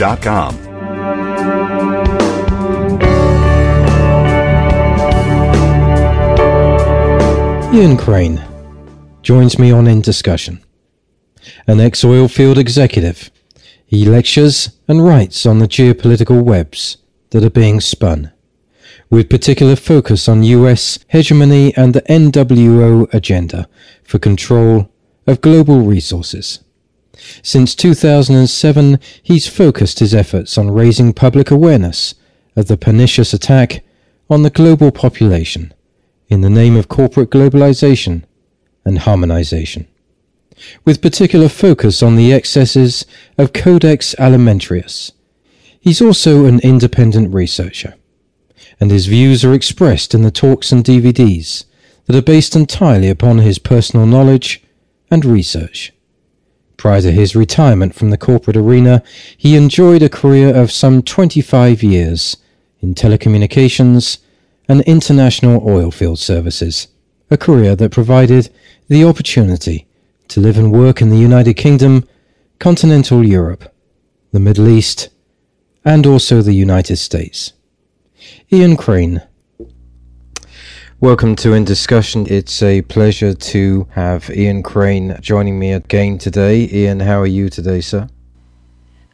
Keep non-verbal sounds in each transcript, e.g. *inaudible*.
bowmanglobalchange.com. Ian Crane joins me on In Discussion. An ex oil field executive, he lectures and writes on the geopolitical webs that are being spun, with particular focus on US hegemony and the NWO agenda for control of global resources. Since 2007, he's focused his efforts on raising public awareness of the pernicious attack on the global population in the name of corporate globalization and harmonization, with particular focus on the excesses of Codex Alimentarius. He's also an independent researcher, and his views are expressed in the talks and DVDs that are based entirely upon his personal knowledge and research. Prior to his retirement from the corporate arena, he enjoyed a career of some 25 years in telecommunications and international oilfield services, a career that provided the opportunity to live and work in the United Kingdom, continental Europe, the Middle East, and also the United States. Ian Crane Welcome to In Discussion. It's a pleasure to have Ian Crane joining me again today. Ian, how are you today, sir?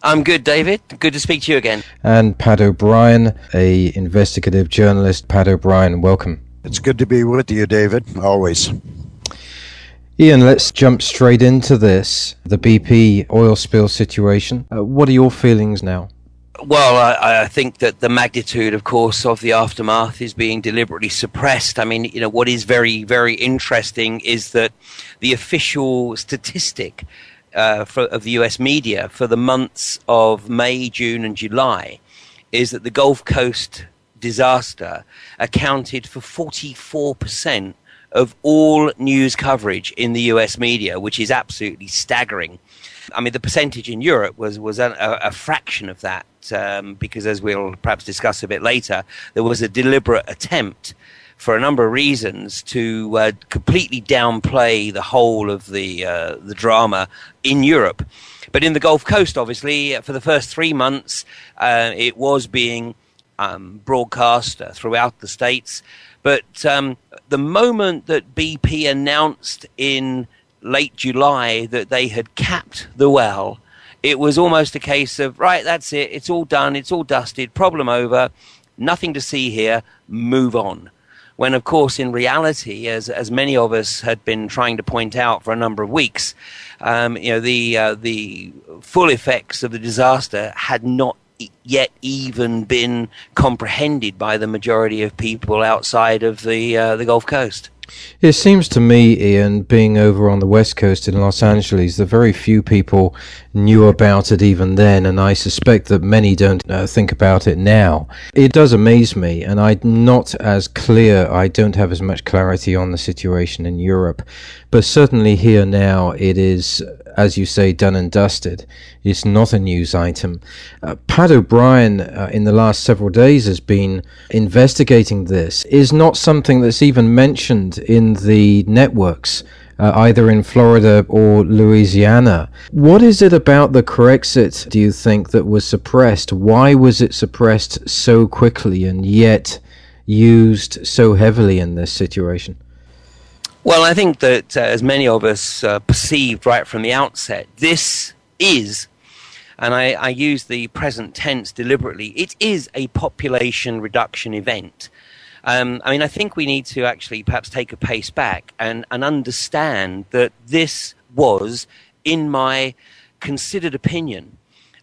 I'm good, David. Good to speak to you again. And Pat O'Brien, a investigative journalist. Pat O'Brien, welcome. It's good to be with you, David. Always. Ian, let's jump straight into this. The BP oil spill situation. Uh, what are your feelings now? Well, I, I, think that the magnitude, of course, of the aftermath is being deliberately suppressed. I mean, you know, what is very, very interesting is that the official statistic uh, for, of the US media for the months of May, June, and July is that the Gulf Coast disaster accounted for 44% of all news coverage in the US media, which is absolutely staggering. I mean, the percentage in Europe was was a, a fraction of that, um, because as we'll perhaps discuss a bit later, there was a deliberate attempt for a number of reasons to uh, completely downplay the whole of the uh, the drama in Europe. But in the Gulf Coast, obviously, for the first three months, uh, it was being um, broadcast uh, throughout the states. But um, the moment that BP announced in late July that they had capped the well, it was almost a case of, right, that's it, it's all done, it's all dusted, problem over, nothing to see here, move on. When, of course, in reality, as, as many of us had been trying to point out for a number of weeks, um, you know, the, uh, the full effects of the disaster had not yet even been comprehended by the majority of people outside of the, uh, the Gulf Coast. It seems to me, Ian, being over on the west coast in Los Angeles, that very few people knew about it even then, and I suspect that many don't uh, think about it now. It does amaze me, and I'm not as clear, I don't have as much clarity on the situation in Europe, but certainly here now it is as you say, done and dusted. It's not a news item. Uh, Pat O'Brien, uh, in the last several days, has been investigating this. Is not something that's even mentioned in the networks. Uh, either in Florida or Louisiana. What is it about the Corexit, do you think, that was suppressed? Why was it suppressed so quickly and yet used so heavily in this situation? Well, I think that uh, as many of us uh, perceived right from the outset, this is, and I, I, use the present tense deliberately, it is a population reduction event. Um, I mean, I think we need to actually perhaps take a pace back and, and understand that this was, in my considered opinion,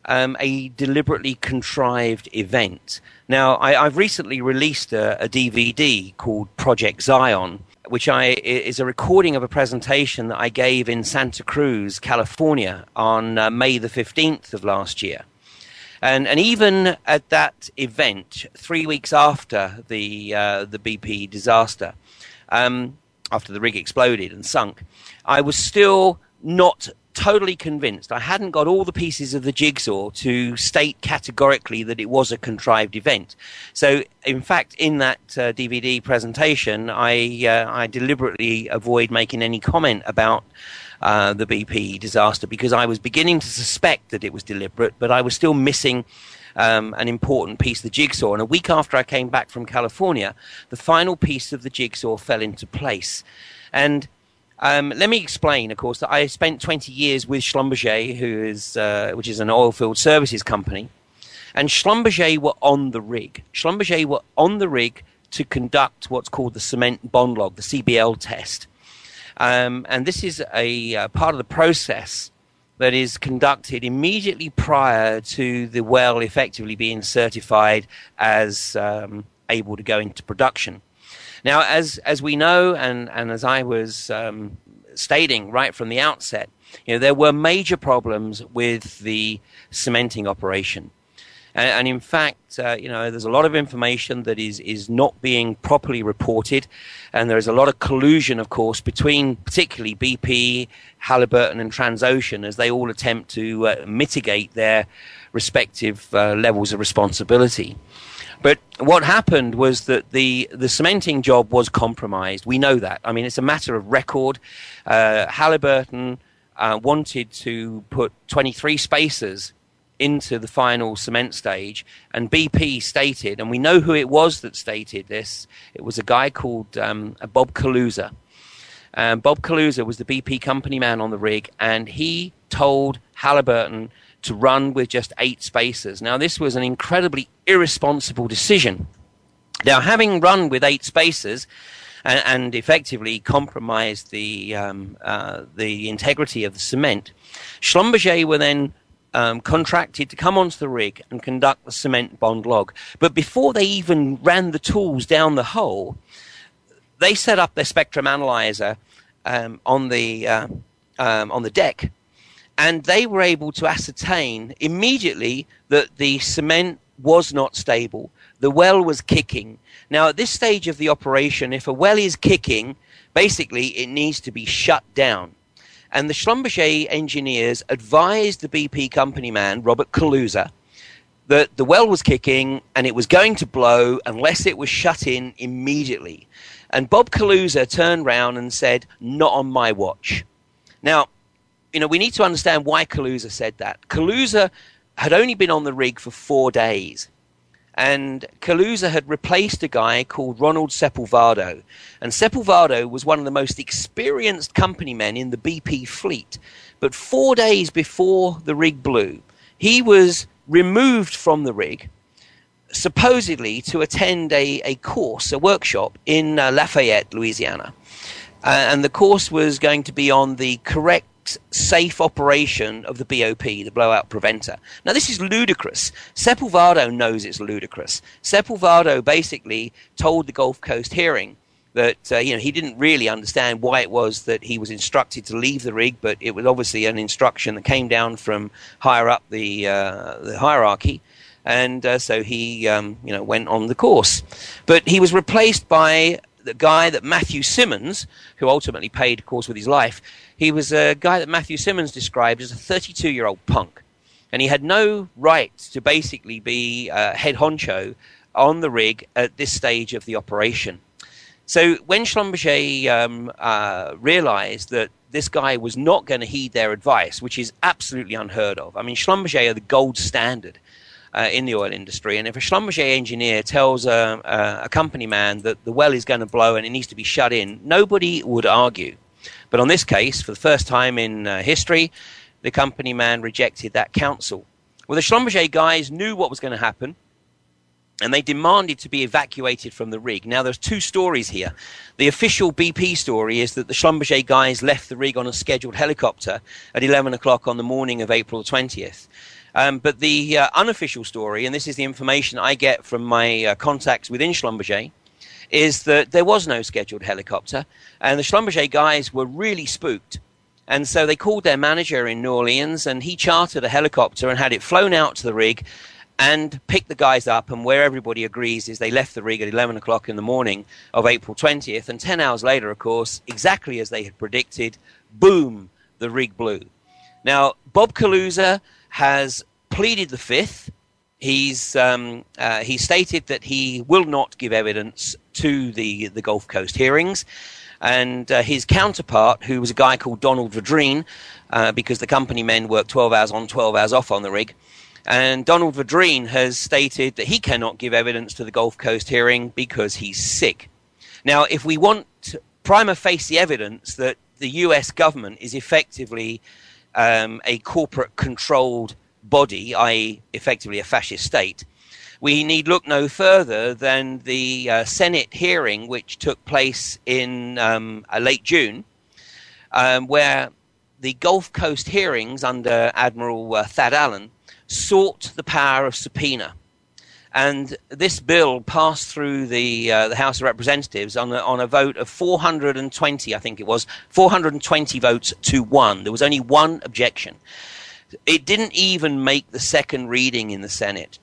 um, a deliberately contrived event. Now, I, have recently released a, a DVD called Project Zion which I is a recording of a presentation that I gave in Santa Cruz, California, on uh, May the fifteenth of last year. And, and even at that event, three weeks after the, uh, the BP disaster, um, after the rig exploded and sunk, I was still not totally convinced. I hadn't got all the pieces of the jigsaw to state categorically that it was a contrived event. So, in fact, in that uh, DVD presentation, I uh, I deliberately avoid making any comment about. Uh, the BP disaster because I was beginning to suspect that it was deliberate, but I was still missing um, an important piece of the jigsaw. And a week after I came back from California, the final piece of the jigsaw fell into place. And um, let me explain, of course, that I spent 20 years with Schlumberger, who is, uh, which is an oilfield services company, and Schlumberger were on the rig. Schlumberger were on the rig to conduct what's called the cement bond log, the CBL test. Um, and this is a uh, part of the process that is conducted immediately prior to the well effectively being certified as um, able to go into production. Now, as as we know, and and as I was um, stating right from the outset, you know, there were major problems with the cementing operation. And, and in fact, uh, you know, there's a lot of information that is, is not being properly reported. And there is a lot of collusion, of course, between particularly BP, Halliburton, and Transocean as they all attempt to uh, mitigate their respective uh, levels of responsibility. But what happened was that the, the cementing job was compromised. We know that. I mean, it's a matter of record. Uh, Halliburton uh, wanted to put 23 spacers into the final cement stage, and BP stated, and we know who it was that stated this. It was a guy called um, Bob Kaluza. Um, Bob Kaluza was the BP company man on the rig, and he told Halliburton to run with just eight spacers. Now, this was an incredibly irresponsible decision. Now, having run with eight spacers and, and effectively compromised the, um, uh, the integrity of the cement, Schlumberger were then um, contracted to come onto the rig and conduct the cement bond log. But before they even ran the tools down the hole, they set up their spectrum analyzer um, on the uh, um, on the deck and they were able to ascertain immediately that the cement was not stable. The well was kicking. Now, at this stage of the operation, if a well is kicking, basically it needs to be shut down. And the Schlumberger engineers advised the BP company man, Robert Kaluza, that the well was kicking and it was going to blow unless it was shut in immediately. And Bob Kaluza turned round and said, Not on my watch. Now, you know, we need to understand why Kaluza said that. Kaluza had only been on the rig for four days. And Kaluza had replaced a guy called Ronald Sepulvado. And Sepulvado was one of the most experienced company men in the BP fleet. But four days before the rig blew, he was removed from the rig, supposedly to attend a, a course, a workshop in uh, Lafayette, Louisiana. Uh, and the course was going to be on the correct safe operation of the BOP, the blowout preventer. Now, this is ludicrous. Sepulvado knows it's ludicrous. Sepulvado basically told the Gulf Coast hearing that uh, you know he didn't really understand why it was that he was instructed to leave the rig, but it was obviously an instruction that came down from higher up the uh, the hierarchy, and uh, so he um, you know went on the course. But he was replaced by the guy that Matthew Simmons, who ultimately paid, of course, with his life, he was a guy that Matthew Simmons described as a 32 year old punk. And he had no right to basically be uh, head honcho on the rig at this stage of the operation. So when Schlumberger um, uh, realized that this guy was not going to heed their advice, which is absolutely unheard of. I mean, Schlumberger are the gold standard uh, in the oil industry. And if a Schlumberger engineer tells a, a, a company man that the well is going to blow and it needs to be shut in, nobody would argue. But on this case, for the first time in uh, history, the company man rejected that counsel. Well, the Schlumberger guys knew what was going to happen and they demanded to be evacuated from the rig. Now, there's two stories here. The official BP story is that the Schlumberger guys left the rig on a scheduled helicopter at 11 o'clock on the morning of April 20th. Um, but the uh, unofficial story, and this is the information I get from my uh, contacts within Schlumberger, is that there was no scheduled helicopter, and the Schlumberger guys were really spooked. And so they called their manager in New Orleans, and he chartered a helicopter and had it flown out to the rig and picked the guys up. And where everybody agrees is they left the rig at 11 o'clock in the morning of April 20th. And 10 hours later, of course, exactly as they had predicted, boom, the rig blew. Now, Bob Kaluza has pleaded the fifth. He's um, uh, he stated that he will not give evidence to the the Gulf Coast hearings, and uh, his counterpart, who was a guy called Donald Vidrine, uh, because the company men work 12 hours on, 12 hours off on the rig, and Donald Vidrine has stated that he cannot give evidence to the Gulf Coast hearing because he's sick. Now, if we want prima facie evidence that the US government is effectively um, a corporate controlled body, i.e., effectively a fascist state, we need look no further than the uh, Senate hearing, which took place in um, uh, late June, um, where the Gulf Coast hearings under Admiral uh, Thad Allen sought the power of subpoena. And this bill passed through the uh, the House of Representatives on a, on a vote of 420, I think it was 420 votes to one. There was only one objection. It didn't even make the second reading in the Senate.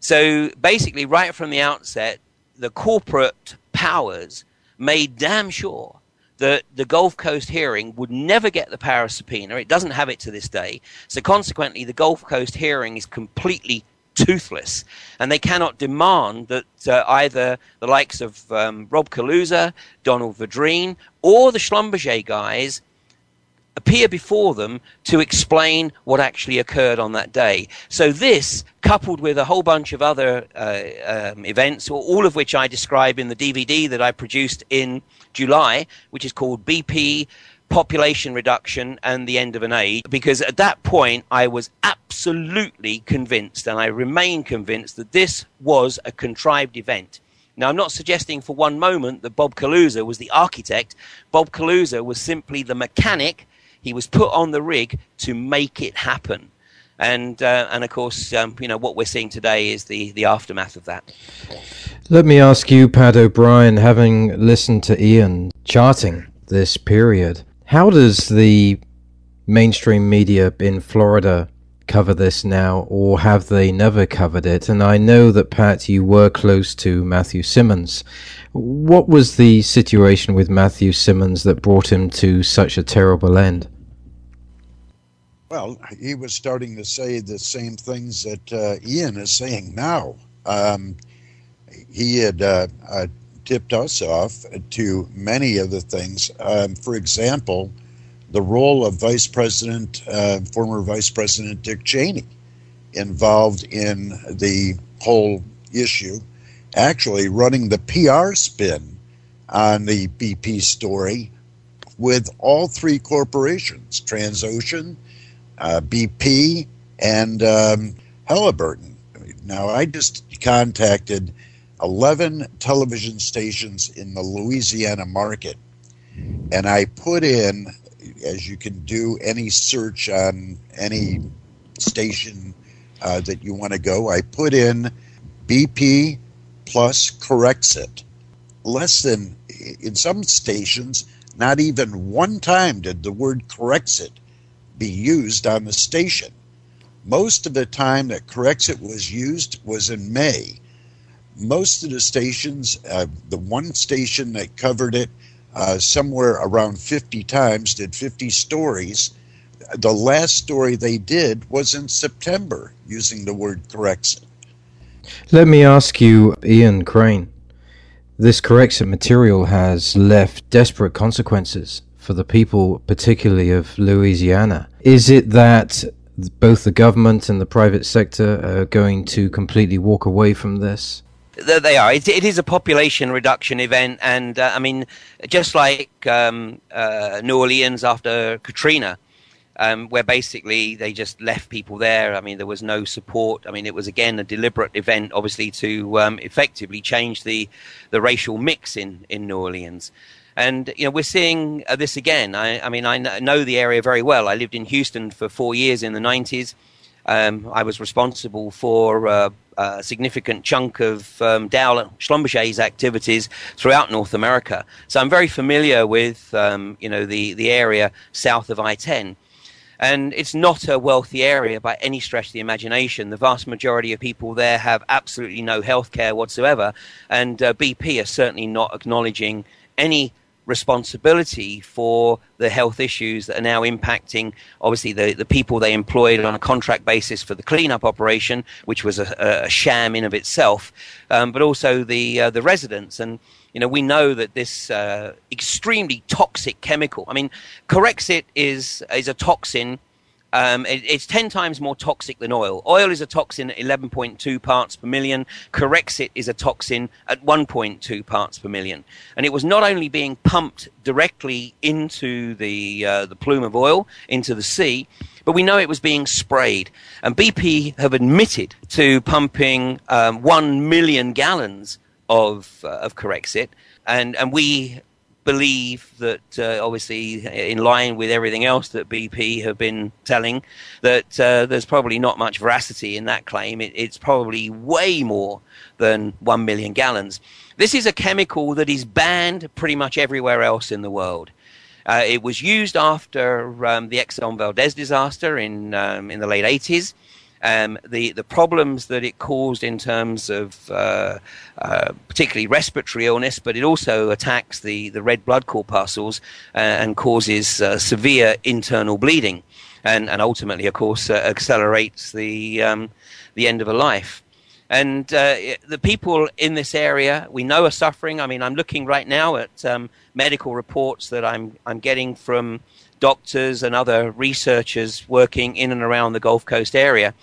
So basically, right from the outset, the corporate powers made damn sure that the Gulf Coast hearing would never get the power of subpoena. It doesn't have it to this day. So consequently, the Gulf Coast hearing is completely toothless, and they cannot demand that uh, either the likes of um, Rob Kaluza, Donald Vidrine, or the Schlumberger guys appear before them to explain what actually occurred on that day. So this, coupled with a whole bunch of other uh, um, events, all of which I describe in the DVD that I produced in July, which is called BP population reduction and the end of an age because at that point I was absolutely convinced and I remain convinced that this was a contrived event. Now, I'm not suggesting for one moment that Bob Kaluza was the architect. Bob Kaluza was simply the mechanic. He was put on the rig to make it happen. And, uh, and of course, um, you know, what we're seeing today is the, the aftermath of that. Let me ask you, Pat O'Brien, having listened to Ian charting this period, how does the mainstream media in Florida cover this now, or have they never covered it? And I know that, Pat, you were close to Matthew Simmons. What was the situation with Matthew Simmons that brought him to such a terrible end? Well, he was starting to say the same things that uh, Ian is saying now. Um, he had uh, uh, tipped us off to many of the things. Um, for example, the role of Vice President, uh, former Vice President Dick Cheney, involved in the whole issue, actually running the PR spin on the BP story with all three corporations Transocean, uh, BP, and um, Halliburton. Now, I just contacted 11 television stations in the Louisiana market. And I put in, as you can do any search on any station uh, that you want to go, I put in BP plus Corexit. Less than, in some stations, not even one time did the word Corexit be used on the station. Most of the time that Corexit was used was in May most of the stations, uh, the one station that covered it uh, somewhere around 50 times, did 50 stories. The last story they did was in September using the word Corexit. Let me ask you, Ian Crane. This Corexit material has left desperate consequences for the people, particularly of Louisiana. Is it that both the government and the private sector are going to completely walk away from this? They are. It, it is a population reduction event, and uh, I mean, just like um, uh, New Orleans after Katrina, um, where basically they just left people there. I mean, there was no support. I mean, it was again a deliberate event, obviously, to um, effectively change the the racial mix in in New Orleans. And you know we're seeing uh, this again. I, I mean I know the area very well. I lived in Houston for four years in the '90s. Um, I was responsible for uh, a significant chunk of um, Dowell Schlumberger's activities throughout North America. So I'm very familiar with um, you know the, the area south of I-10. And it's not a wealthy area by any stretch of the imagination. The vast majority of people there have absolutely no health care whatsoever. And uh, BP are certainly not acknowledging any responsibility for the health issues that are now impacting, obviously, the, the people they employed on a contract basis for the cleanup operation, which was a, a sham in of itself, um, but also the, uh, the residents. And you know, we know that this uh, extremely toxic chemical. I mean, Corexit is is a toxin. Um, it, it's 10 times more toxic than oil. Oil is a toxin at 11.2 parts per million. Corexit is a toxin at 1.2 parts per million. And it was not only being pumped directly into the, uh, the plume of oil, into the sea, but we know it was being sprayed. And BP have admitted to pumping um, 1 million gallons of uh, of Corexit, and and we believe that uh, obviously in line with everything else that BP have been telling that uh, there's probably not much veracity in that claim. It, it's probably way more than one million gallons. This is a chemical that is banned pretty much everywhere else in the world. Uh, it was used after um, the Exxon Valdez disaster in um, in the late 80s um, the the problems that it caused in terms of uh, uh, particularly respiratory illness, but it also attacks the, the red blood corpuscles uh, and causes uh, severe internal bleeding, and, and ultimately, of course, uh, accelerates the um, the end of a life. And uh, the people in this area we know are suffering. I mean, I'm looking right now at um, medical reports that I'm I'm getting from doctors and other researchers working in and around the Gulf Coast area.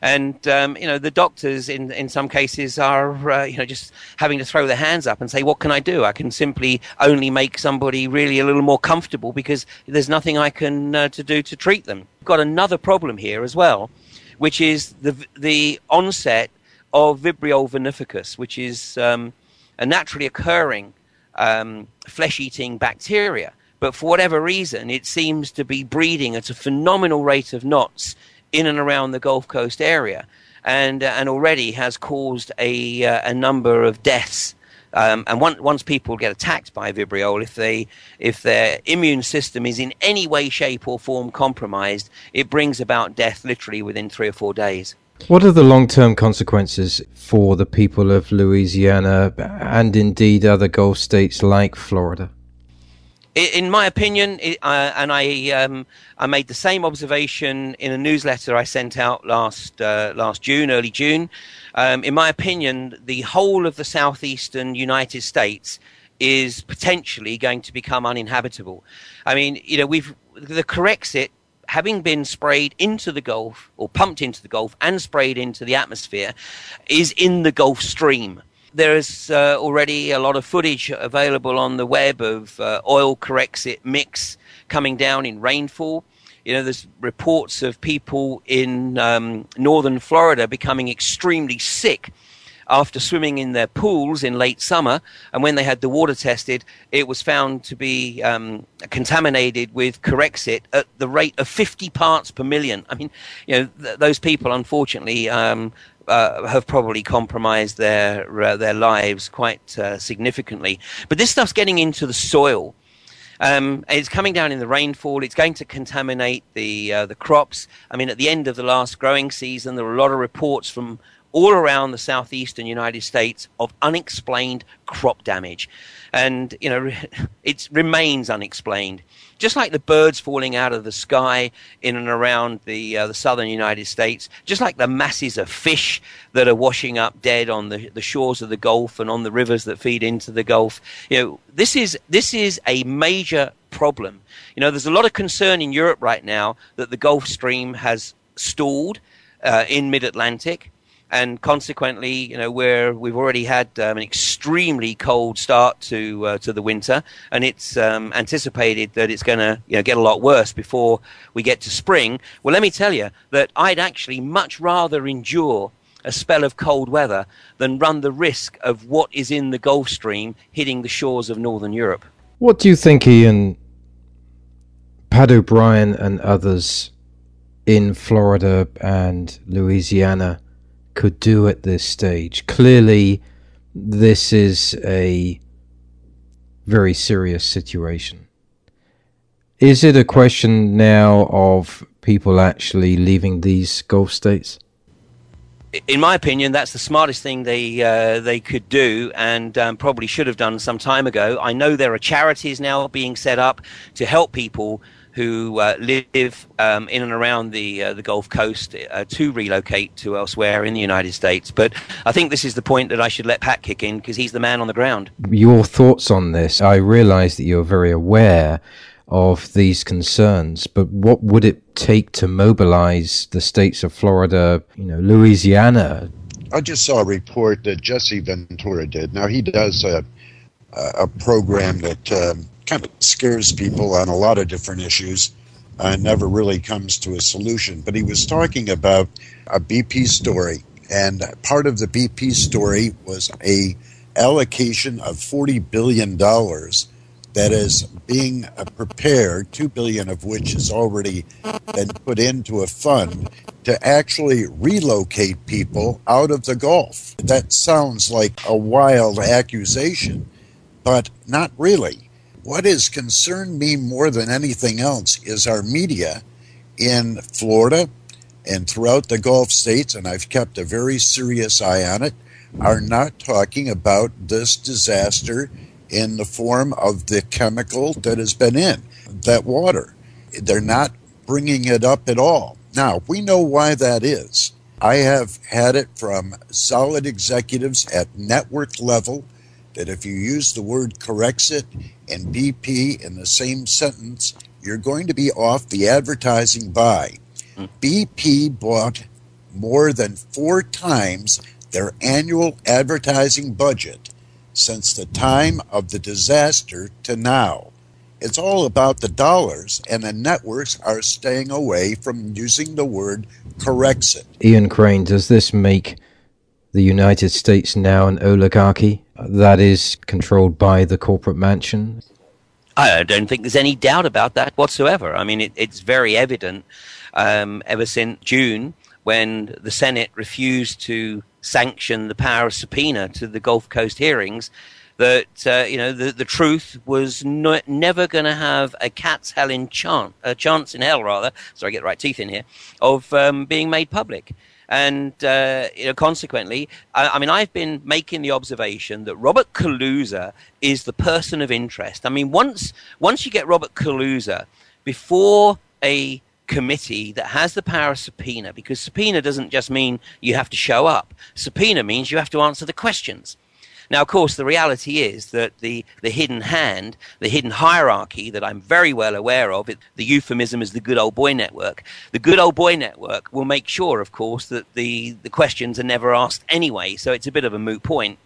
And um, you know the doctors in in some cases are uh, you know just having to throw their hands up and say, "What can I do? I can simply only make somebody really a little more comfortable because there's nothing I can uh, to do to treat them." We've got another problem here as well, which is the the onset of Vibrio vulnificus, which is um, a naturally occurring um, flesh-eating bacteria but for whatever reason, it seems to be breeding at a phenomenal rate of knots in and around the Gulf Coast area, and uh, and already has caused a uh, a number of deaths. Um, and one, once people get attacked by Vibrio, if they if their immune system is in any way, shape, or form compromised, it brings about death literally within three or four days. What are the long term consequences for the people of Louisiana and indeed other Gulf states like Florida? in my opinion, uh, and I um, I made the same observation in a newsletter I sent out last uh, last June, early June. Um, in my opinion, the whole of the southeastern United States is potentially going to become uninhabitable. I mean, you know, we've the Corexit having been sprayed into the Gulf or pumped into the Gulf and sprayed into the atmosphere is in the Gulf Stream there is uh, already a lot of footage available on the web of uh, oil Corexit mix coming down in rainfall. You know, there's reports of people in um, northern Florida becoming extremely sick after swimming in their pools in late summer, and when they had the water tested, it was found to be um, contaminated with Corexit at the rate of 50 parts per million. I mean, you know, th- those people, unfortunately, um, uh, have probably compromised their uh, their lives quite uh, significantly. But this stuff's getting into the soil. Um, it's coming down in the rainfall. It's going to contaminate the uh, the crops. I mean, at the end of the last growing season, there were a lot of reports from all around the southeastern United States of unexplained crop damage, and you know *laughs* it remains unexplained just like the birds falling out of the sky in and around the uh, the southern United States, just like the masses of fish that are washing up dead on the, the shores of the Gulf and on the rivers that feed into the Gulf. You know, this is this is a major problem. You know, there's a lot of concern in Europe right now that the Gulf Stream has stalled uh, in mid-Atlantic and consequently, you know, where we've already had um, an extremely cold start to uh, to the winter, and it's um, anticipated that it's going to you know, get a lot worse before we get to spring. Well, let me tell you that I'd actually much rather endure a spell of cold weather than run the risk of what is in the Gulf Stream hitting the shores of northern Europe. What do you think, Ian? Pat O'Brien and others in Florida and Louisiana could do at this stage. Clearly, this is a very serious situation. Is it a question now of people actually leaving these Gulf states? in my opinion, that's the smartest thing they uh, they could do, and um, probably should have done some time ago. I know there are charities now being set up to help people who uh, live um, in and around the uh, the Gulf Coast uh, to relocate to elsewhere in the United States. But I think this is the point that I should let Pat kick in because he's the man on the ground. Your thoughts on this? I realise that you're very aware of these concerns, but what would it take to mobilize the states of Florida, you know, Louisiana? I just saw a report that Jesse Ventura did. Now he does a a program that um, kind of scares people on a lot of different issues and never really comes to a solution. But he was talking about a BP story, and part of the BP story was a allocation of forty billion dollars that is being prepared, two billion of which has already been put into a fund to actually relocate people out of the Gulf. That sounds like a wild accusation, but not really. What has concerned me more than anything else is our media in Florida and throughout the Gulf states, and I've kept a very serious eye on it, are not talking about this disaster in the form of the chemical that has been in that water. They're not bringing it up at all. Now, we know why that is. I have had it from solid executives at network level that if you use the word Corexit and BP in the same sentence, you're going to be off the advertising buy. Mm. BP bought more than four times their annual advertising budget since the time of the disaster to now. It's all about the dollars, and the networks are staying away from using the word Corexit. Ian Crane, does this make the United States now an oligarchy that is controlled by the corporate mansion? I don't think there's any doubt about that whatsoever. I mean, it, it's very evident um, ever since June when the Senate refused to sanction the power of subpoena to the Gulf Coast hearings that uh, you know the, the truth was no, never going to have a cat's hell in chance, a chance in hell rather. Sorry, get the right teeth in here of um, being made public. And uh, you know, consequently, I, I, mean, I've been making the observation that Robert Kaluza is the person of interest. I mean, once once you get Robert Kaluza before a committee that has the power of subpoena because subpoena doesn't just mean you have to show up. Subpoena means you have to answer the questions. Now, of course, the reality is that the, the hidden hand, the hidden hierarchy that I'm very well aware of, it, the euphemism is the good old boy network. The good old boy network will make sure, of course, that the, the questions are never asked anyway. So it's a bit of a moot point.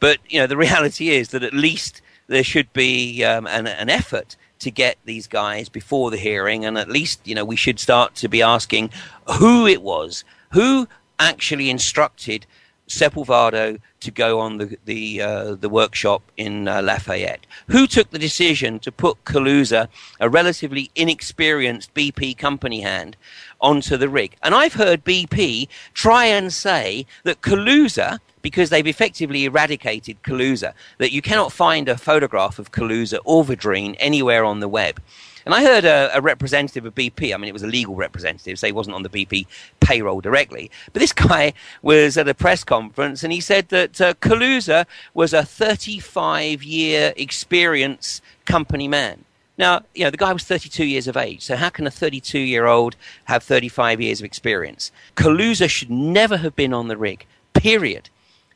But, you know, the *laughs* reality is that at least there should be um, an, an effort to get these guys before the hearing, and at least you know we should start to be asking who it was, who actually instructed Sepulvado to go on the the uh, the workshop in uh, Lafayette. Who took the decision to put Kaluza, a relatively inexperienced BP company hand, onto the rig? And I've heard BP try and say that Kaluza because they've effectively eradicated Kaluza, that you cannot find a photograph of Kaluza or Vidrine anywhere on the web. And I heard a, a, representative of BP, I mean, it was a legal representative, so he wasn't on the BP payroll directly. But this *laughs* guy was at a press conference and he said that uh, Kaluza was a 35 year experience company man. Now, you know, the guy was 32 years of age, so how can a 32 year old have 35 years of experience? Kaluza should never have been on the rig, period.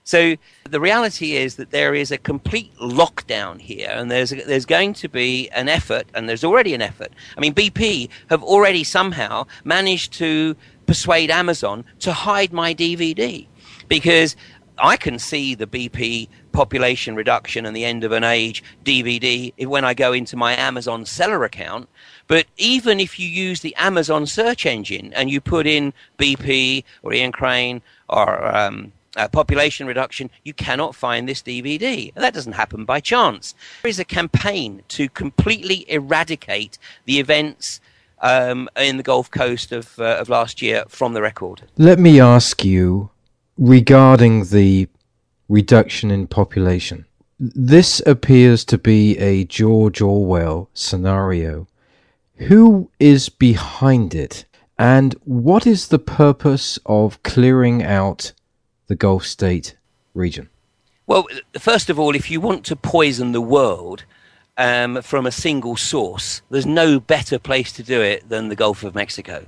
So the reality is that there is a complete lockdown here, and there's there's going to be an effort, and there's already an effort. I mean, BP have already somehow managed to persuade Amazon to hide my DVD because I can see the BP population reduction and the end of an age DVD when I go into my Amazon seller account. But even if you use the Amazon search engine and you put in BP or Ian Crane or um, uh, population reduction, you cannot find this DVD. And that doesn't happen by chance. There is a campaign to completely eradicate the events um, in the Gulf Coast of, uh, of last year from the record. Let me ask you regarding the reduction in population. This appears to be a George Orwell scenario. Who is behind it? And what is the purpose of clearing out the Gulf state region? Well, first of all, if you want to poison the world um, from a single source, there's no better place to do it than the Gulf of Mexico.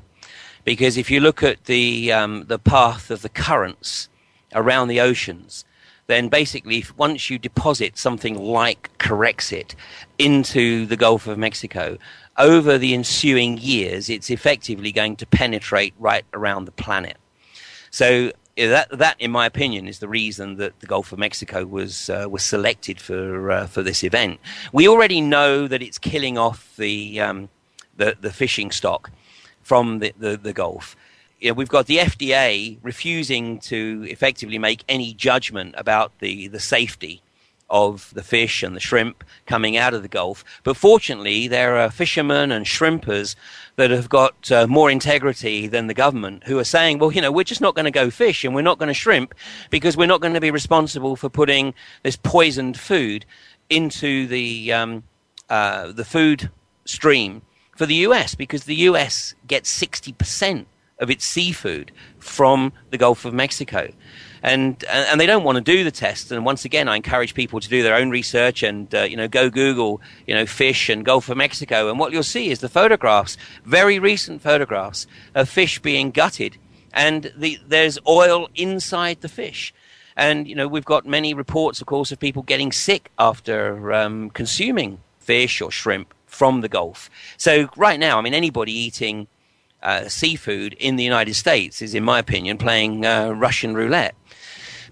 Because if you look at the, um, the path of the currents around the oceans, then basically, once you deposit something like Corexit into the Gulf of Mexico, over the ensuing years, it's effectively going to penetrate right around the planet. So that, that, in my opinion, is the reason that the Gulf of Mexico was uh, was selected for uh, for this event. We already know that it's killing off the um, the, the, fishing stock from the, the, the Gulf. You know, we've got the FDA refusing to effectively make any judgment about the, the safety of the fish and the shrimp coming out of the Gulf. But fortunately, there are fishermen and shrimpers that have got uh, more integrity than the government who are saying, well, you know, we're just not going to go fish and we're not going to shrimp because we're not going to be responsible for putting this poisoned food into the, um, uh, the food stream for the US because the US gets 60% of its seafood from the Gulf of Mexico and and they don't want to do the test. And once again, I encourage people to do their own research and uh, you know go Google you know fish and Gulf of Mexico, and what you'll see is the photographs, very recent photographs of fish being gutted, and the, there's oil inside the fish. And you know we've got many reports, of course, of people getting sick after um, consuming fish or shrimp from the Gulf. So right now, I mean, anybody eating uh, seafood in the United States is, in my opinion, playing uh, Russian roulette.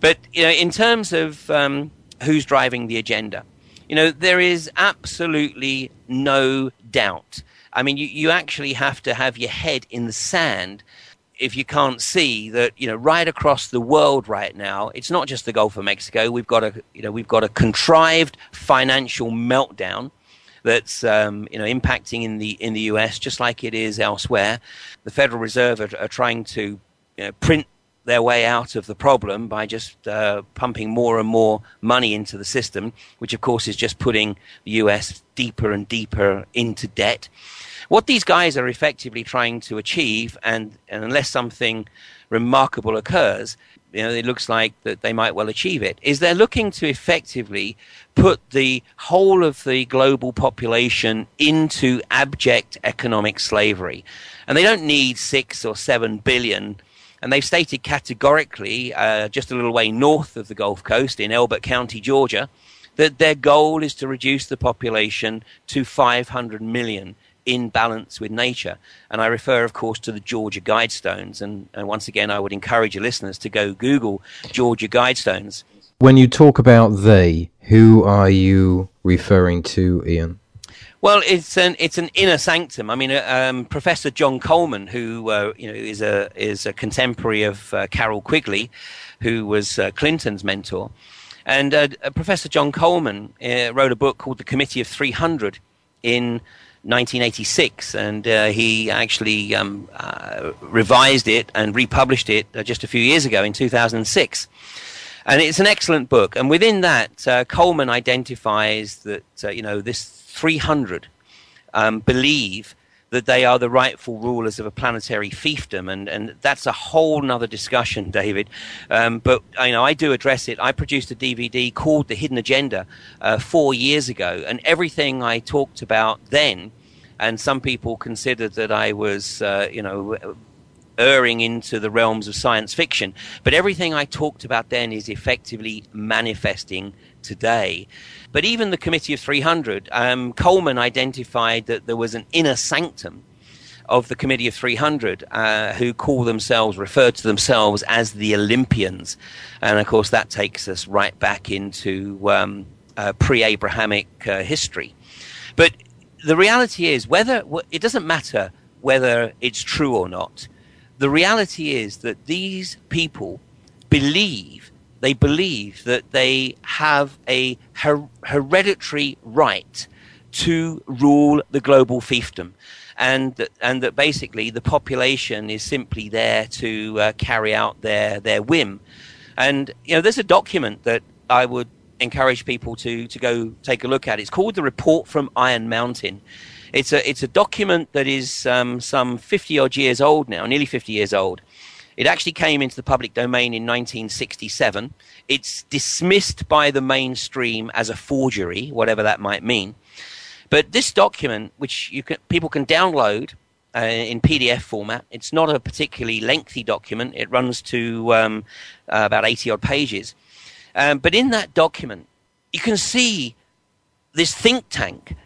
But you know, in terms of um, who's driving the agenda, you know, there is absolutely no doubt. I mean, you, you actually have to have your head in the sand if you can't see that you know right across the world right now it's not just the gulf of mexico we've got a you know we've got a contrived financial meltdown that's um, you know impacting in the in the us just like it is elsewhere the federal reserve are, are trying to you know, print their way out of the problem by just uh, pumping more and more money into the system, which of course is just putting the US deeper and deeper into debt. What these guys are effectively trying to achieve, and, and unless something remarkable occurs, you know, it looks like that they might well achieve it, is they're looking to effectively put the whole of the global population into abject economic slavery. And they don't need six or seven billion and they've stated categorically, uh, just a little way north of the Gulf Coast in Elbert County, Georgia, that their goal is to reduce the population to 500 million in balance with nature. And I refer, of course, to the Georgia Guidestones. And, and once again, I would encourage your listeners to go Google Georgia Guidestones. When you talk about they, who are you referring to, Ian? Well, it's an it's an inner sanctum. I mean, uh, um, Professor John Coleman, who uh, you know is a is a contemporary of uh, Carroll Quigley, who was uh, Clinton's mentor, and uh, uh, Professor John Coleman wrote a book called The Committee of 300 in 1986, and he actually um, revised it and republished it just a few years ago in 2006. And it's an excellent book. And within that, Coleman identifies that you know this 300 um, believe that they are the rightful rulers of a planetary fiefdom, and, and that's a whole nother discussion, *laughs* David. Um, but you know, I do address it. I produced a DVD called The Hidden Agenda uh, four years ago, and everything I talked about then, and some people considered that I was, uh, you know, erring into the realms of science fiction. But everything I talked about then is effectively manifesting today. But even the Committee of 300, um, Coleman identified that there was an inner sanctum of the Committee of 300 uh, who call themselves, refer to themselves as the Olympians. And of course, that takes us right back into um, uh, pre Abrahamic uh, history. But the reality is, whether it doesn't matter whether it's true or not, the reality is that these people believe they believe that they have a her- hereditary right to rule the global fiefdom. and that, and that basically the population is simply there to uh, carry out their their whim. And you know, there's a document that I would encourage people to to go take a look at. It's called the Report from Iron Mountain. It's a it's a document that is um, some 50 odd years old now, nearly 50 years old. It actually came into the public domain in 1967. It's dismissed by the mainstream as a forgery, whatever that might mean. But this document, which you can, people can download uh, in PDF format, it's not a particularly lengthy document. It runs to um, uh, about 80 odd pages. Um, but in that document, you can see this think tank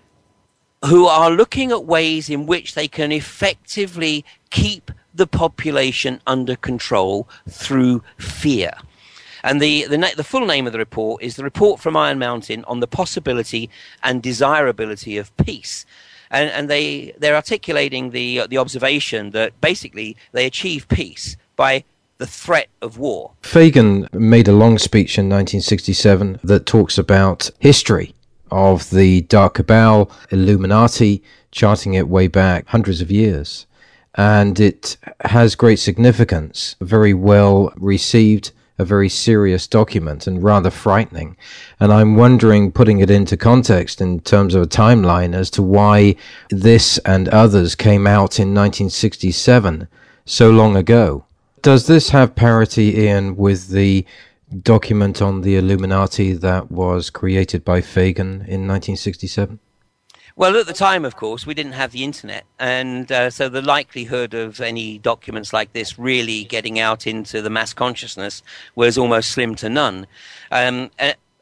who are looking at ways in which they can effectively keep the population under control through fear. And the, the, the, full name of the report is the Report from Iron Mountain on the Possibility and Desirability of Peace. And, and they, they're articulating the, the observation that basically they achieve peace by the threat of war. Fagan made a long speech in 1967 that talks about history of the Dark Cabal, Illuminati, charting it way back hundreds of years. And it has great significance, very well received, a very serious document and rather frightening. And I'm wondering, putting it into context in terms of a timeline, as to why this and others came out in 1967, so long ago. Does this have parity, Ian, with the document on the Illuminati that was created by Fagan in 1967? Well, at the time, of course, we didn't have the internet, and uh, so the likelihood of any documents like this really getting out into the mass consciousness was almost slim to none. Um,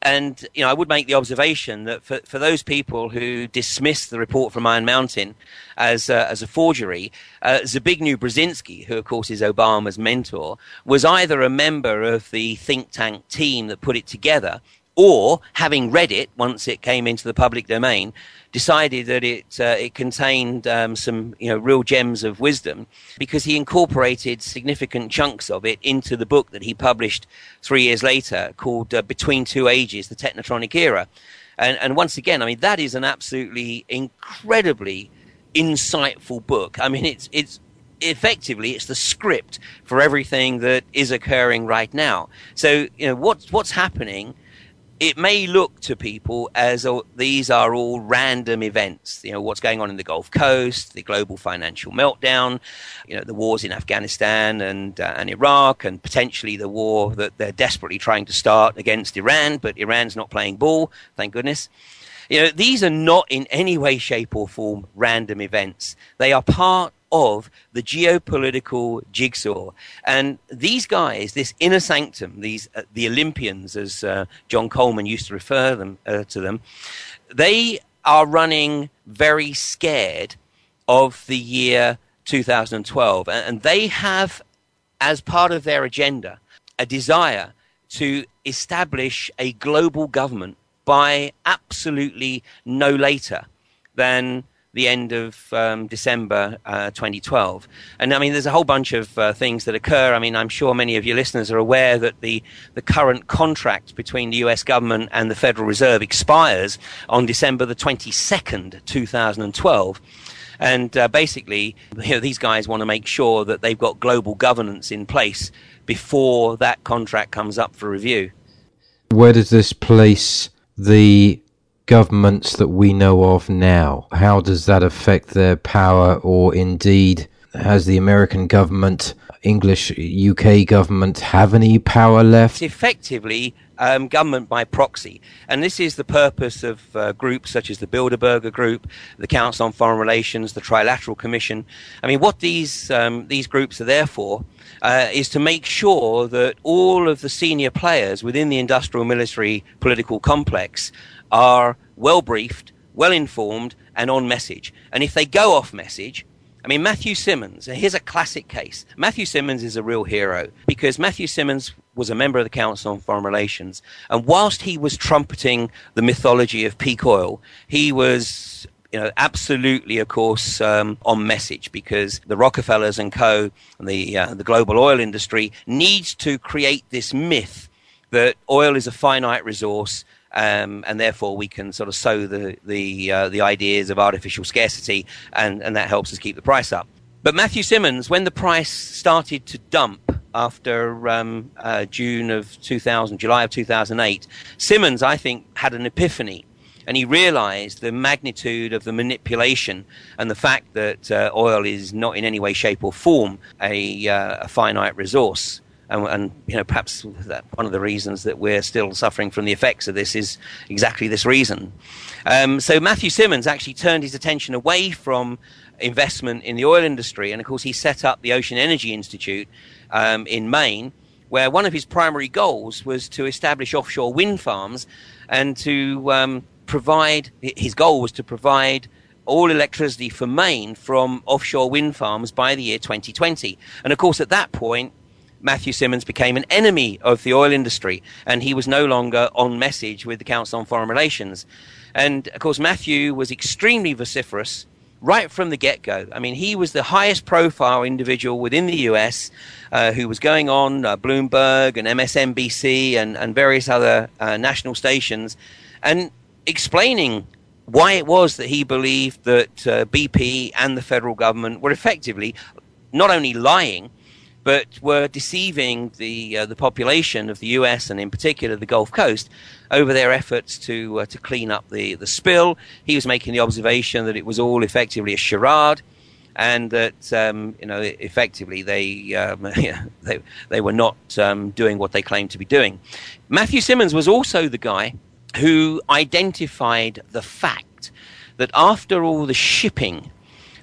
and you know, I would make the observation that for, for those people who dismiss the report from Iron Mountain as uh, as a forgery, uh, Zbigniew Brzezinski, who of course is Obama's mentor, was either a member of the think tank team that put it together, or having read it once it came into the public domain, decided that it uh, it contained um, some you know real gems of wisdom because he incorporated significant chunks of it into the book that he published three years later called uh, Between Two Ages: The Technotronic Era. And, and once again, I mean that is an absolutely incredibly insightful book. I mean it's it's effectively it's the script for everything that is occurring right now. So you know what's what's happening it may look to people as oh, these are all random events. You know, what's going on in the Gulf Coast, the global financial meltdown, you know, the wars in Afghanistan and, uh, and Iraq, and potentially the war that they're desperately trying to start against Iran, but Iran's not playing ball, thank goodness. You know, these are not in any way, shape, or form random events. They are part of the geopolitical jigsaw. And these guys, this inner sanctum, these uh, the Olympians, as uh, John Coleman used to refer them uh, to them, they are running very scared of the year 2012, and they have, as part of their agenda, a desire to establish a global government by absolutely no later than the end of um, December uh, 2012. And I mean, there's a whole bunch of uh, things that occur. I mean, I'm sure many of your listeners are aware that the, the current contract between the US government and the Federal Reserve expires on December the 22nd, 2012. And uh, basically, *laughs* you know, these guys want to make sure that they've got global governance in place before that contract comes up for review. Where does this place the governments that we know of now? How does that affect their power, or indeed, has the American government, English UK government, have any power left? Effectively um, government by proxy. And this is the purpose of uh, groups such as the Bilderberger Group, the Council on Foreign Relations, the Trilateral Commission. I mean, what these, um, these groups are there for uh, is to make sure that all of the senior players within the industrial military political complex are well briefed, well informed, and on message. And if they go off message, I mean, Matthew Simmons, here's a classic case. Matthew Simmons is a real hero because Matthew Simmons was a member of the Council on Foreign Relations. And whilst he was trumpeting the mythology of peak oil, he was you know, absolutely, of course, um, on message because the Rockefellers and co. and the uh, the global oil industry needs to create this myth that oil is a finite resource Um, and therefore we can sort of sow the the uh, the ideas of artificial scarcity, and, and that helps us keep the price up. But Matthew Simmons, when the price started to dump after um, uh, June of 2000, July of 2008, Simmons, I think, had an epiphany. And he realized the magnitude of the manipulation and the fact that uh, oil is not in any way, shape, or form a, uh, a finite resource. And, and, you know, perhaps one of the reasons that we're still suffering from the effects of this is exactly this reason. Um, so Matthew Simmons actually turned his attention away from investment in the oil industry. And of course, he set up the Ocean Energy Institute um, in Maine, where one of his primary goals was to establish offshore wind farms and to um, provide, his goal was to provide all electricity for Maine from offshore wind farms by the year 2020. And of course, at that point, Matthew Simmons became an enemy of the oil industry, and he was no longer on message with the Council on Foreign Relations. And of course, Matthew was extremely vociferous right from the get go. I mean, he was the highest profile individual within the US uh, who was going on uh, Bloomberg and MSNBC and, and various other uh, national stations and explaining why it was that he believed that uh, BP and the federal government were effectively not only lying but were deceiving the uh, the population of the U.S. and in particular the Gulf Coast over their efforts to uh, to clean up the the spill. He was making the observation that it was all effectively a charade, and that um, you know effectively they um, *laughs* they they were not um, doing what they claimed to be doing. Matthew Simmons was also the guy who identified the fact that after all the shipping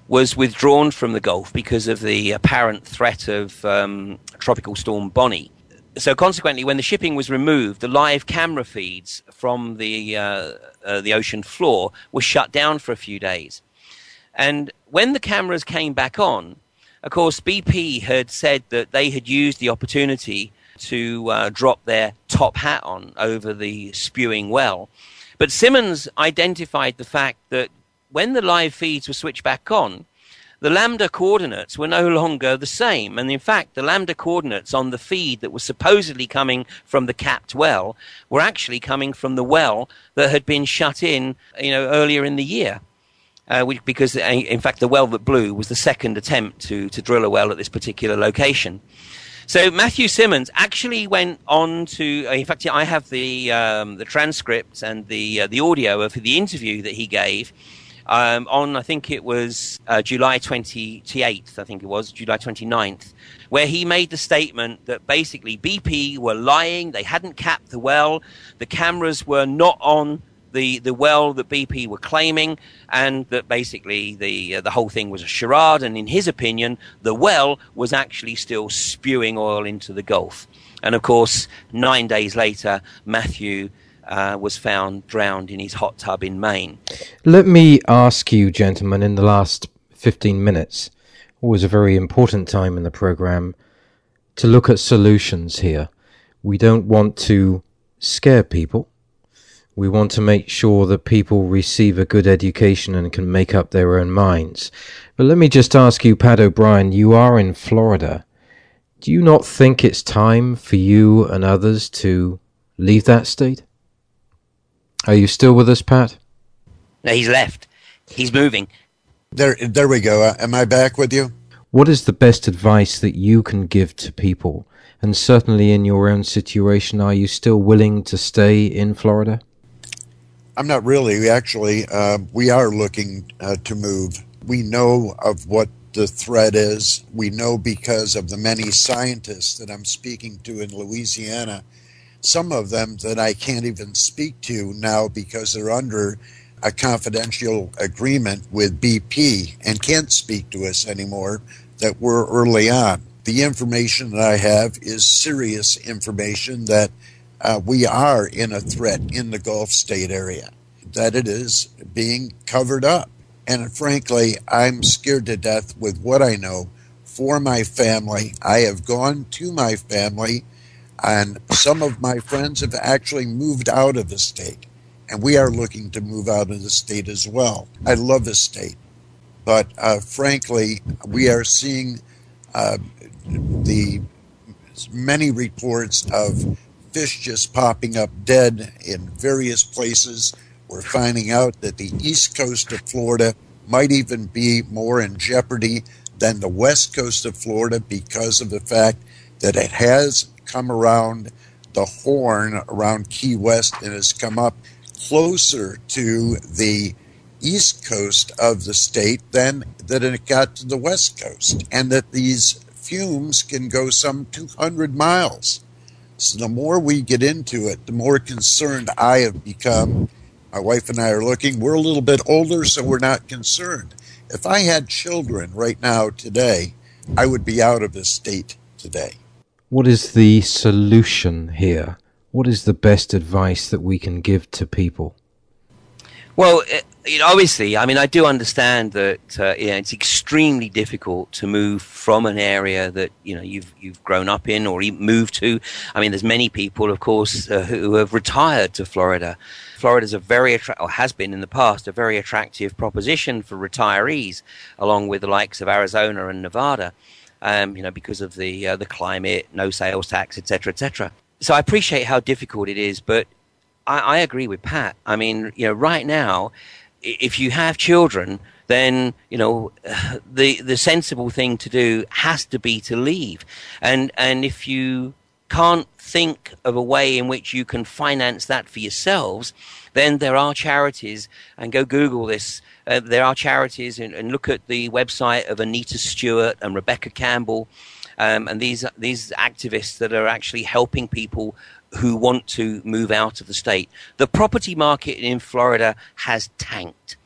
was withdrawn from the Gulf because of the apparent threat of um, Tropical Storm Bonnie. So consequently, when the shipping was removed, the live camera feeds from the uh, uh, the ocean floor were shut down for a few days. And when the cameras came back on, of course, BP had said that they had used the opportunity to uh, drop their top hat on over the spewing well. But Simmons identified the fact that when the live feeds were switched back on, the lambda coordinates were no longer the same. And in fact, the lambda coordinates on the feed that was supposedly coming from the capped well were actually coming from the well that had been shut in, you know, earlier in the year. Uh, because, uh, in fact, the well that blew was the second attempt to, to drill a well at this particular location. So Matthew Simmons actually went on to. In fact, I have the um, the transcript and the uh, the audio of the interview that he gave um, on, I think it was uh, July 28th, I think it was, July 29th, where he made the statement that basically BP were lying, they hadn't capped the well, the cameras were not on the, the well that BP were claiming, and that basically the uh, the whole thing was a charade. And in his opinion, the well was actually still spewing oil into the Gulf. And of course, nine days later, Matthew uh, was found drowned in his hot tub in Maine. Let me ask you, gentlemen, in the last 15 minutes, always a very important time in the program, to look at solutions here. We don't want to scare people. We want to make sure that people receive a good education and can make up their own minds. But let me just ask you, Pat O'Brien, you are in Florida. Do you not think it's time for you and others to leave that state? Are you still with us, Pat? No, he's left. He's moving. There, there we go. Uh, am I back with you? What is the best advice that you can give to people? And certainly in your own situation, are you still willing to stay in Florida? I'm not really. We actually, uh, we are looking uh, to move. We know of what the threat is. We know because of the many scientists that I'm speaking to in Louisiana some of them that I can't even speak to now because they're under a confidential agreement with BP and can't speak to us anymore that were early on. The information that I have is serious information that uh, we are in a threat in the Gulf state area, that it is being covered up. And frankly, I'm scared to death with what I know for my family. I have gone to my family and some of my friends have actually moved out of the state. And we are looking to move out of the state as well. I love the state. But uh, frankly, we are seeing uh, the many reports of fish just popping up dead in various places. We're finding out that the east coast of Florida might even be more in jeopardy than the west coast of Florida because of the fact that it has come around the horn around Key West and has come up closer to the east coast of the state than that it got to the west coast, and that these fumes can go some 200 miles. So the more we get into it, the more concerned I have become. My wife and I are looking. We're a little bit older, so we're not concerned. If I had children right now today, I would be out of the state today. What is the solution here? What is the best advice that we can give to people? Well, you know, obviously, I mean, I do understand that uh, you know, it's extremely difficult to move from an area that you know you've you've grown up in or moved to. I mean, there's many people, of course, uh, who have retired to Florida. Florida is a very attra- or has been in the past a very attractive proposition for retirees, along with the likes of Arizona and Nevada. Um, you know, because of the uh, the climate, no sales tax, etc., etc. So I appreciate how difficult it is, but I, I agree with Pat. I mean, you know, right now, if you have children, then you know *sighs* the the sensible thing to do has to be to leave, and and if you can't think of a way in which you can finance that for yourselves, then there are charities, and go Google this. Uh, there are charities, and, and, look at the website of Anita Stewart and Rebecca Campbell, um, and these these activists that are actually helping people who want to move out of the state. The property market in Florida has tanked.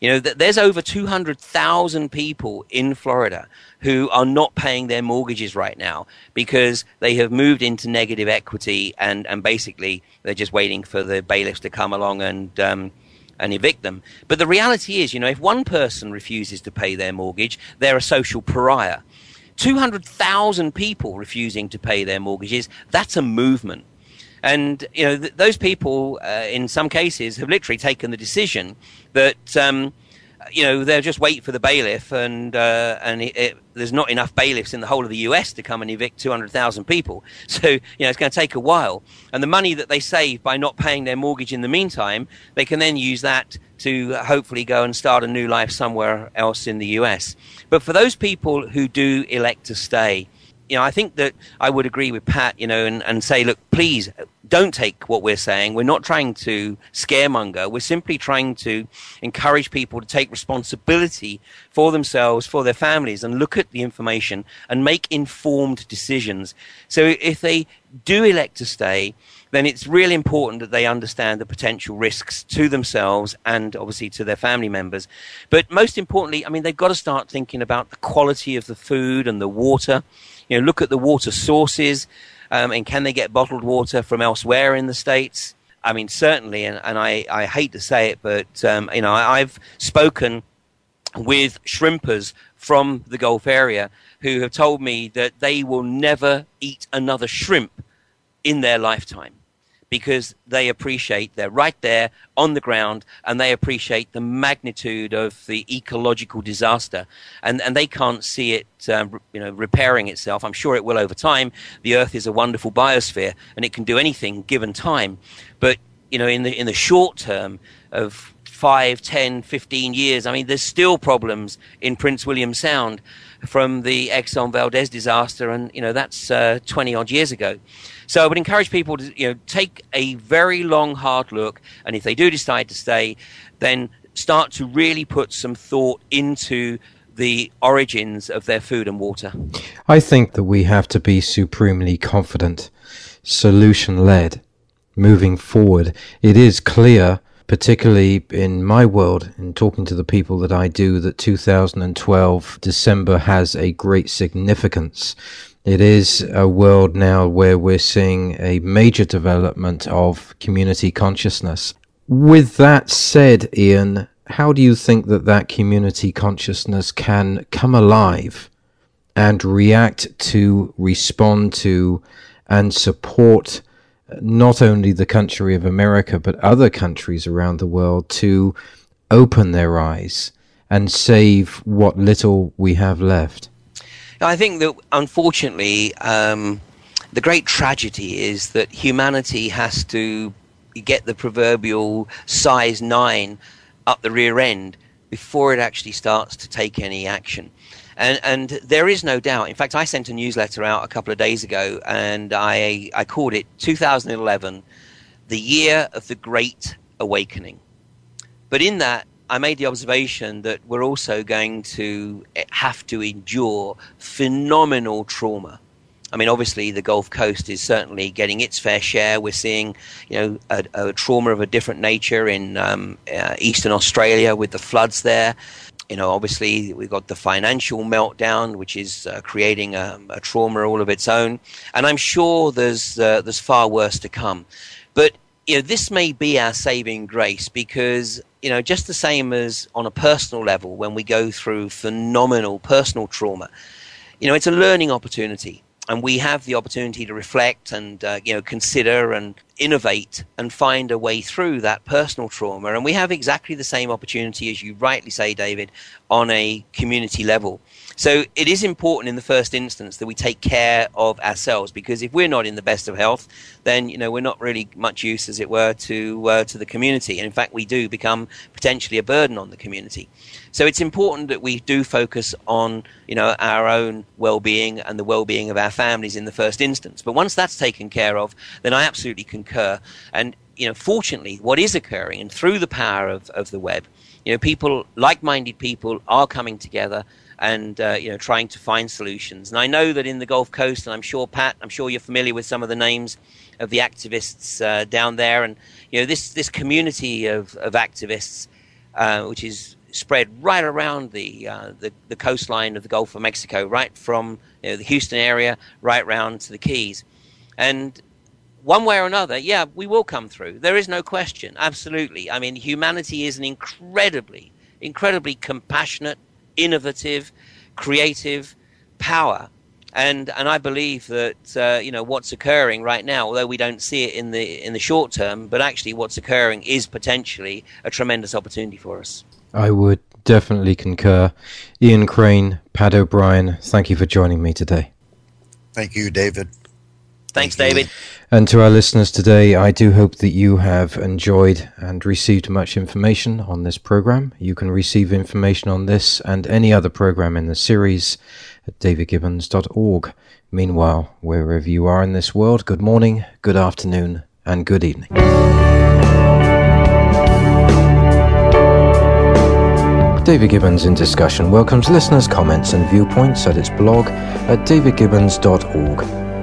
You know, there's over 200,000 people in Florida who are not paying their mortgages right now because they have moved into negative equity and, and basically they're just waiting for the bailiffs to come along and, um, and evict them. But the reality is, you know, if one person refuses to pay their mortgage, they're a social pariah. 200,000 people refusing to pay their mortgages, that's a movement. And you know th- those people, uh, in some cases, have literally taken the decision that um, you know they'll just wait for the bailiff, and uh, and it, it, there's not enough bailiffs in the whole of the U.S. to come and evict 200,000 people. *laughs* So you know it's going to take a while, and the money that they save by not paying their mortgage in the meantime, they can then use that to hopefully go and start a new life somewhere else in the U.S. But for those people who do elect to stay you know, I think that I would agree with Pat, you know, and, and say, look, please don't take what we're saying. We're not trying to scaremonger. We're simply trying to encourage people to take responsibility for themselves, for their families, and look at the information and make informed decisions. So if they do elect to stay, then it's really important that they understand the potential risks to themselves and obviously to their family members. But most importantly, I mean, they've got to start thinking about the quality of the food and the water you know, look at the water sources, um, and can they get bottled water from elsewhere in the states? I mean, certainly, and, and I, I hate to say it, but um, you know, I, I've spoken with shrimpers from the Gulf area who have told me that they will never eat another shrimp in their lifetime because they appreciate they're right there on the ground and they appreciate the magnitude of the ecological disaster. And and they can't see it um, you know repairing itself. I'm sure it will over time. The earth is a wonderful biosphere and it can do anything given time. But you know in the in the short term of 5 10 15 years i mean there's still problems in prince william sound from the exxon valdez disaster and you know that's uh, 20 odd years ago so I would encourage people to you know take a very long, hard look, and if they do decide to stay, then start to really put some thought into the origins of their food and water. I think that we have to be supremely confident, solution led, moving forward. It is clear particularly in my world, in talking to the people that I do, that 2012 December has a great significance it is a world now where we're seeing a major development of community consciousness. With that said, Ian, how do you think that that community consciousness can come alive and react to, respond to, and support not only the country of America, but other countries around the world to open their eyes and save what little we have left? I think that unfortunately, um, the great tragedy is that humanity has to get the proverbial size nine up the rear end before it actually starts to take any action. And, and there is no doubt. In fact, I sent a newsletter out a couple of days ago, and I, I called it 2011, the year of the Great Awakening. But in that, I made the observation that we're also going to have to endure phenomenal trauma. I mean, obviously, the Gulf Coast is certainly getting its fair share. We're seeing, you know, a, a trauma of a different nature in um, uh, eastern Australia with the floods there. You know, obviously, we've got the financial meltdown, which is uh, creating a, a, trauma all of its own. And I'm sure there's uh, there's far worse to come. But you know, this may be our saving grace because you know, just the same as on a personal level when we go through phenomenal personal trauma. You know, it's a learning opportunity and we have the opportunity to reflect and uh, you know consider and innovate and find a way through that personal trauma. And we have exactly the same opportunity as you rightly say david on a community level so it is important in the first instance that we take care of ourselves because if we're not in the best of health, then you know we're not really much use, as it were, to uh, to the community. And in fact, we do become potentially a burden on the community. So it's important that we do focus on you know our own well-being and the well-being of our families in the first instance. But once that's taken care of, then I absolutely concur. And you know, fortunately, what is occurring, and through the power of, of the web, you know, people, like-minded people, are coming together and uh, you know trying to find solutions. And I know that in the Gulf Coast, and I'm sure Pat, I'm sure you're familiar with some of the names of the activists uh, down there, and you know this this community of of activists, uh, which is spread right around the, uh, the, the coastline of the Gulf of Mexico, right from you know, the Houston area right round to the Keys, and one way or another, yeah, we will come through. There is no question. Absolutely. I mean, humanity is an incredibly, incredibly compassionate, innovative, creative power. And and I believe that uh, you know what's occurring right now, although we don't see it in the in the short term, but actually what's occurring is potentially a tremendous opportunity for us. I would definitely concur. Ian Crane, Pat O'Brien, thank you for joining me today. Thank you, David. Thanks, David. And to our listeners today, I do hope that you have enjoyed and received much information on this program. You can receive information on this and any other program in the series at davidgibbons.org. Meanwhile, wherever you are in this world, good morning, good afternoon, and good evening. David Gibbons in Discussion welcomes listeners' comments and viewpoints at its blog at davidgibbons.org.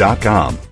dot com.